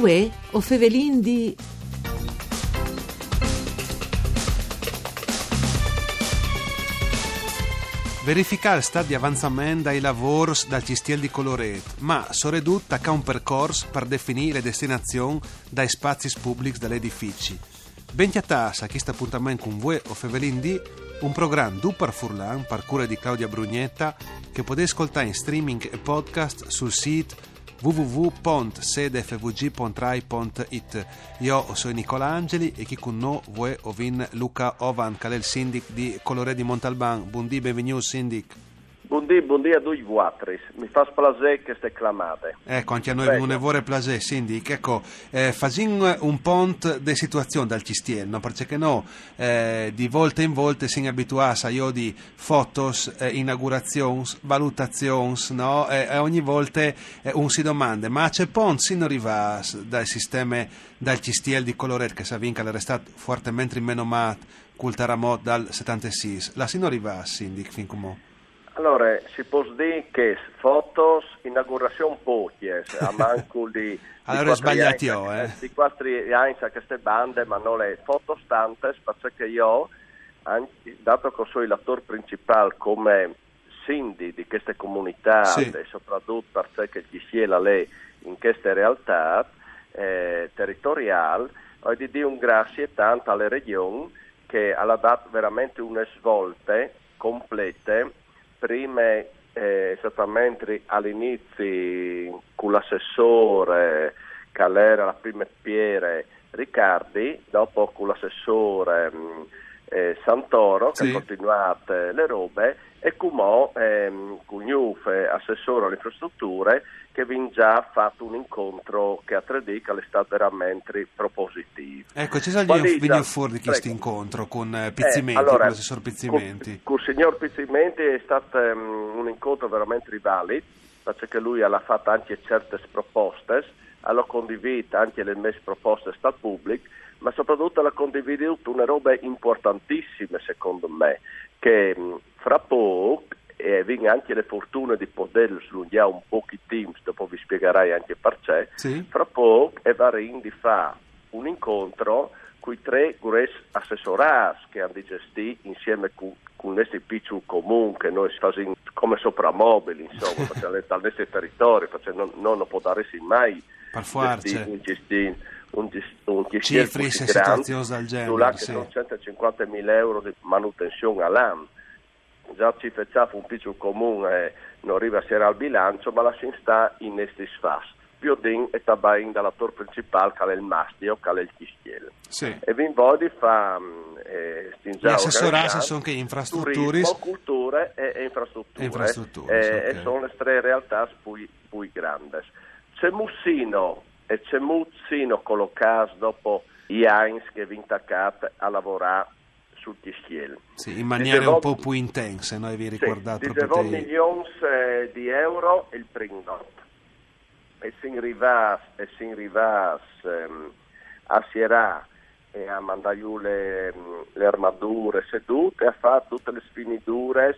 Uè, o fevelin di... Verificare sta di avanzamento dai lavori dal Cistiel di Coloret, ma soredutta che un percorso per definire le destinazioni dai spazi pubblici dagli edifici. Ben chiatassa a questo appuntamento con voi o Fevelin di un programma du per Furlan, per cura di Claudia Brugnetta, che potete ascoltare in streaming e podcast sul sito www.sedefvg.rai.it Io sono Nicola Angeli e chi con noi vuoi ovin Luca Ovan, che è il sindic di Colore di Montalban. Buondì, benvenuto sindic. Buondì, buondì a due quattro, mi fa splasè queste clamate. Ecco, anche a noi Prego. un evore plasè, Sindic. Ecco, eh, facciamo un pont di situazione dal Cistiel, no? perché no, eh, di volta in volta si abituati a io di fotos, eh, inaugurazioni, valutazioni, no? e ogni volta eh, un si domanda, ma c'è pont si non arriva dal sistema dal Cistiel di Coloret che sa vinca l'era stato fortemente menomato col terremoto dal 76, la si non arriva, Sindic, fin come allora, si può dire che fotos, inaugurazione poche, a manco di... allora sbagliati io, eh. Di quattro anni a queste bande, ma non le foto stantes, perché io, dato che sono l'attore principale come sindi di queste comunità sì. e soprattutto perché ci sia lei in queste realtà eh, territoriali, ho di dire un grazie tanto alle regioni che hanno dato veramente una svolta complete prima eh, esattamente all'inizio con l'assessore che era la prima Piere Riccardi, dopo con l'assessore mm, eh, Santoro che sì. ha continuato le robe e come ehm, Cugnuf, assessore alle infrastrutture, che vi già fatto un incontro che a 3D che è stato veramente propositivo. Ecco, ci sono venuto fuori di questo incontro con eh, Pizzimenti, eh, allora, con l'assessor Pizzimenti? Con, il signor Pizzimenti è stato um, un incontro veramente rivale, perché lui ha fatto anche certe proposte, ha condiviso anche le mie proposte dal pubblico, ma soprattutto ha condiviso una roba importantissima secondo me, che fra poco e avendo anche le fortune di poter slungare un po' i teams, dopo vi spiegherai anche perché, sì. fra poco è varin di fare un incontro con i tre grossi assessorati che hanno gestito insieme con, con questi piccoli comuni che noi facciamo come sopramobili, insomma, perché dal nostro territorio, perché non, non può dare mai forza. Un gestino un, e situazioni del genere. Sì. Sono 150.000 euro di manutenzione all'anno già ci facciamo un piccolo comune non arriva a essere al bilancio, ma la si sta in questi sfas. Più din e tabain dall'attore principale che è il mastio, che è il chistiel. Sì. E Vinvodi fa mm, eh, Gli assessorati sono che infrastrutture, turismo, culture e, e infrastrutture, infrastrutture e, okay. e, sono le tre realtà più, più grandi. C'è Mussino e c'è Mussino collocato dopo gli anni che vi intaccate a lavorare sul Tischiel. Sì, in maniera Dicevo, un po' più intensa, noi vi ricordate sì, proprio te... milioni eh, di euro il primo e si arriva e si arriva ehm, a Sierra e a mandare le, le armature sedute e a fare tutte le sfiniture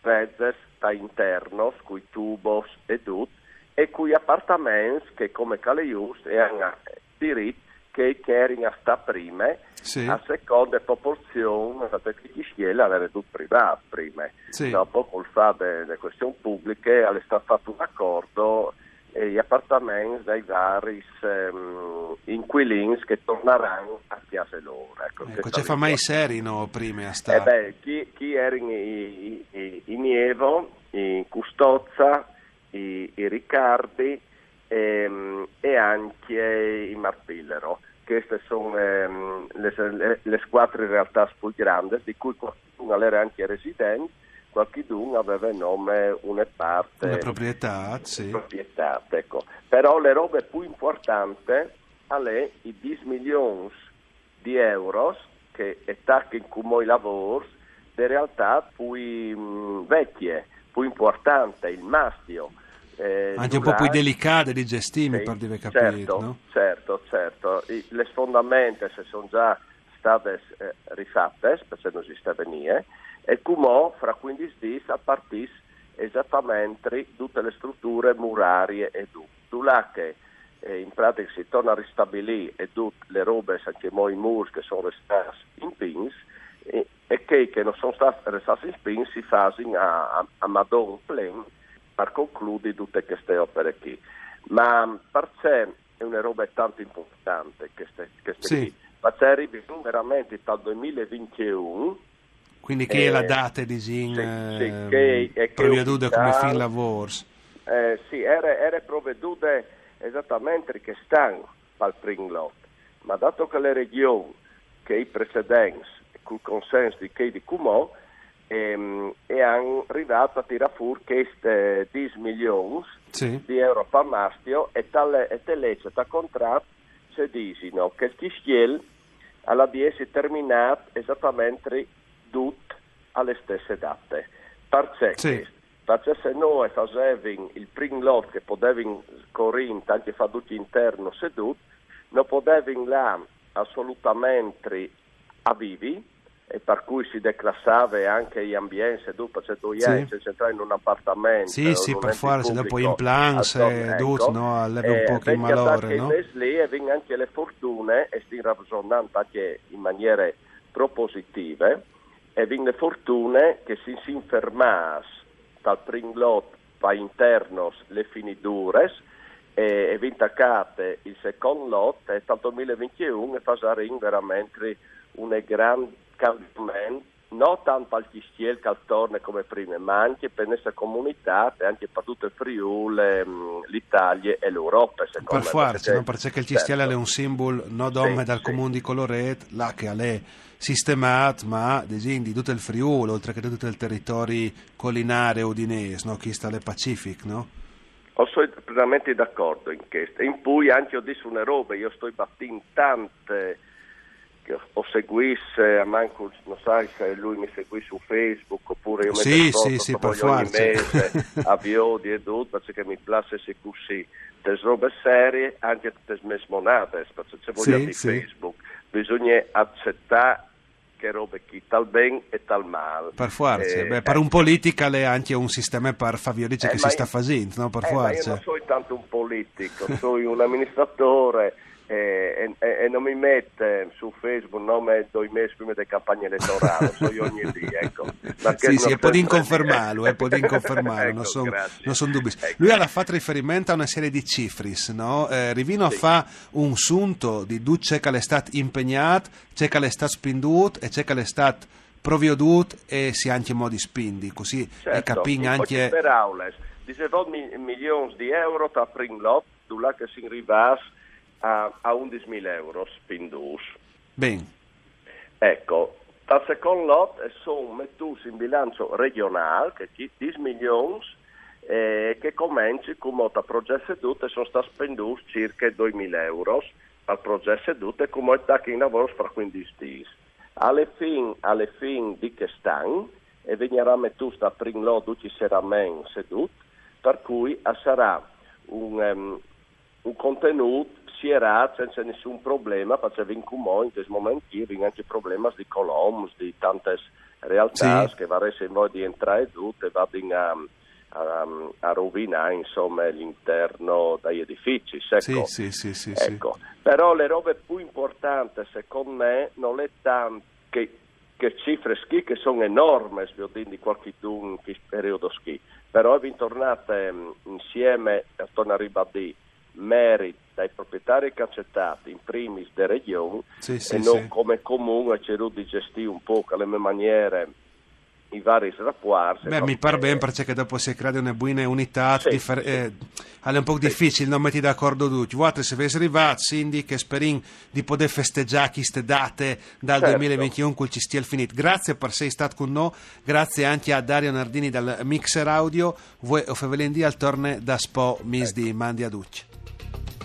pezzes da interno, con i tubos e tutto e cui appartamenti che come Caleius hanno diritto che erano sta prima sì. a seconda proporzione perché chi sceglie avere tutto privato prima sì. dopo col fatto delle questioni pubbliche è stato fatto un accordo e gli appartamenti dai vari um, inquilini che torneranno a piazza loro ecco, ecco ci fa mai seri no, prima a stare eh beh, chi, chi era in, in, in, Nievo in Custozza i, i Riccardi e, ehm, e anche in Marpillero queste sono ehm, le, le, squadre in realtà più grandi, di cui qualcuno era anche residente, qualcuno aveva in nome una parte... Una proprietà, sì. Proprietà, ecco. Però le robe più importanti sono i 10 milioni di euro che attacca in cui lavori, in realtà più mh, vecchie, più importanti, il mastio, eh, Anche un po' più delicate di gestire, sì, per dire capire. Certo, no? certo, certo. I, le fondamenta se sono già state eh, rifatte, perché non esiste venire, e come fra 15 giorni a partire esattamente tutte le strutture murarie e tu. Tu là che e in pratica si torna a ristabilire e tutte le robe, anche i murs che sono restate in pins, e, che, che non sono state restate in pins si fanno a, a, Madon Plain per concludere tutte queste opere qui. Ma per sé è una roba tanto importante queste, queste sì. qui. Perché arriviamo veramente dal 2021 quindi che è la eh, data di Zin sì, sì, eh, provveduta come fin lavors? Eh, sì, era, era provveduta esattamente che stanno al Pringlot, ma dato che le regioni che i precedenti, con il consenso di di Cumò, ehm, e hanno arrivato a tirare fuori queste 10 milioni sì. di euro per mastio e tale e legge da contratto si dicono che il schiel alla di terminato esattamente tutte alle stesse date. Perché? Sì. Perché se noi facevamo il primo lot che potevamo correre anche fa tutti interno seduto, non potevamo là assolutamente a vivi e per cui si declassava anche gli ambienti seduti perché tu sì. si entrare in un appartamento sì sì per forza dopo in plan ecco, no, leva un po' il malore no? lì e vengono anche le fortune e si ragionando anche in maniere propositive e vin fortune che si si infermas dal pringlot pa internos le finidures e, e vintacate il secondo lot e dal 2021 e in veramente un gran cambiamento non tanto al Chistiel che al Torne come prima, ma anche per questa comunità e anche per tutto il Friuli, mm, l'Italia e l'Europa. Per forza, no? perché il Chistiel certo. è un simbolo non sì, dal sì. comune di Coloret, là che è sistemato, ma di tutto il Friuli, oltre che di tutto il territorio collinare udinese, no? chi sta alle Pacific, no? Sono plenamente d'accordo in questo. In cui anche ho detto una roba, io sto battendo tante o seguisse a manco non sai se lui mi seguì su Facebook oppure io sì, mi sì, sì, per ogni mese a Biodi e tutto perché mi piace se così delle robe serie anche delle smesmonate perché se vogliamo sì, di sì. Facebook bisogna accettare che robe chi tal ben e tal male. Per forza, eh, Beh, per eh, un politico è anche un sistema per favorire eh, che si sta facendo, no? Per eh, forza. io non sono tanto un politico, sono un amministratore e, e, e, non mi mette su Facebook nome due mesi prima delle campagne elettorali, so io ogni dì, ecco. sì, sì, è può confermarlo, è può confermarlo, non sono non son dubbi. Ecco. Lui ha fatto riferimento a una serie di cifris, no? Eh, Rivino sì. fa un sunto di due c'è che è stato impegnato, c'è che è stato spinduto e c'è che è stato provvedut e si anche in modi spindi, così certo, capisco anche... Per aules, 18 milioni di euro tra primo lot, là che si arriva a, a 11.000 euro spindus. Bene. Ecco, dal secondo lot sono mettuti in bilancio regionale, che ci 10 milioni, eh, che cominci come il progetto seduto e sono stati spenduti circa 2.000 euro al progetto seduto e come sta che in lavoro fra 15 giorni. Alle fin, alle fin di che stanno, e venirà mettuto a primo lot 12 seramente seduto, per cui sarà un, um, un contenuto si era senza nessun problema, faceva in Cumò in questo momento anche problemi di coloms, di tante realtà sì. che varesse in voi di entrare tutte e vadano a, a, a, rovinare insomma, l'interno degli edifici. Ecco. Sì, sì, ecco. Però le robe più importanti secondo me non è tanto che, che cifre ski che sono enormi, di qualche in questo periodo ski, però è tornate insieme, torno a ribadire, merito dai proprietari caccettati, in primis delle regioni, sì, sì, e non sì. come comune cercato di gestire un po' alle mie maniere i vari rapporti. Beh, mi pare bene perché dopo si crea una buona unità, sì, differ- sì. Eh, è un po' difficile non metti d'accordo tutti. Guardate, se avessi arrivato, Cindy, che sperin di poter festeggiare queste date dal certo. 2021 col ci stia finito. Grazie per essere stato con noi, grazie anche a Dario Nardini dal Mixer Audio, voi o Fevelendì al torne da Spo Mis ecco. di Mandi a Ducci.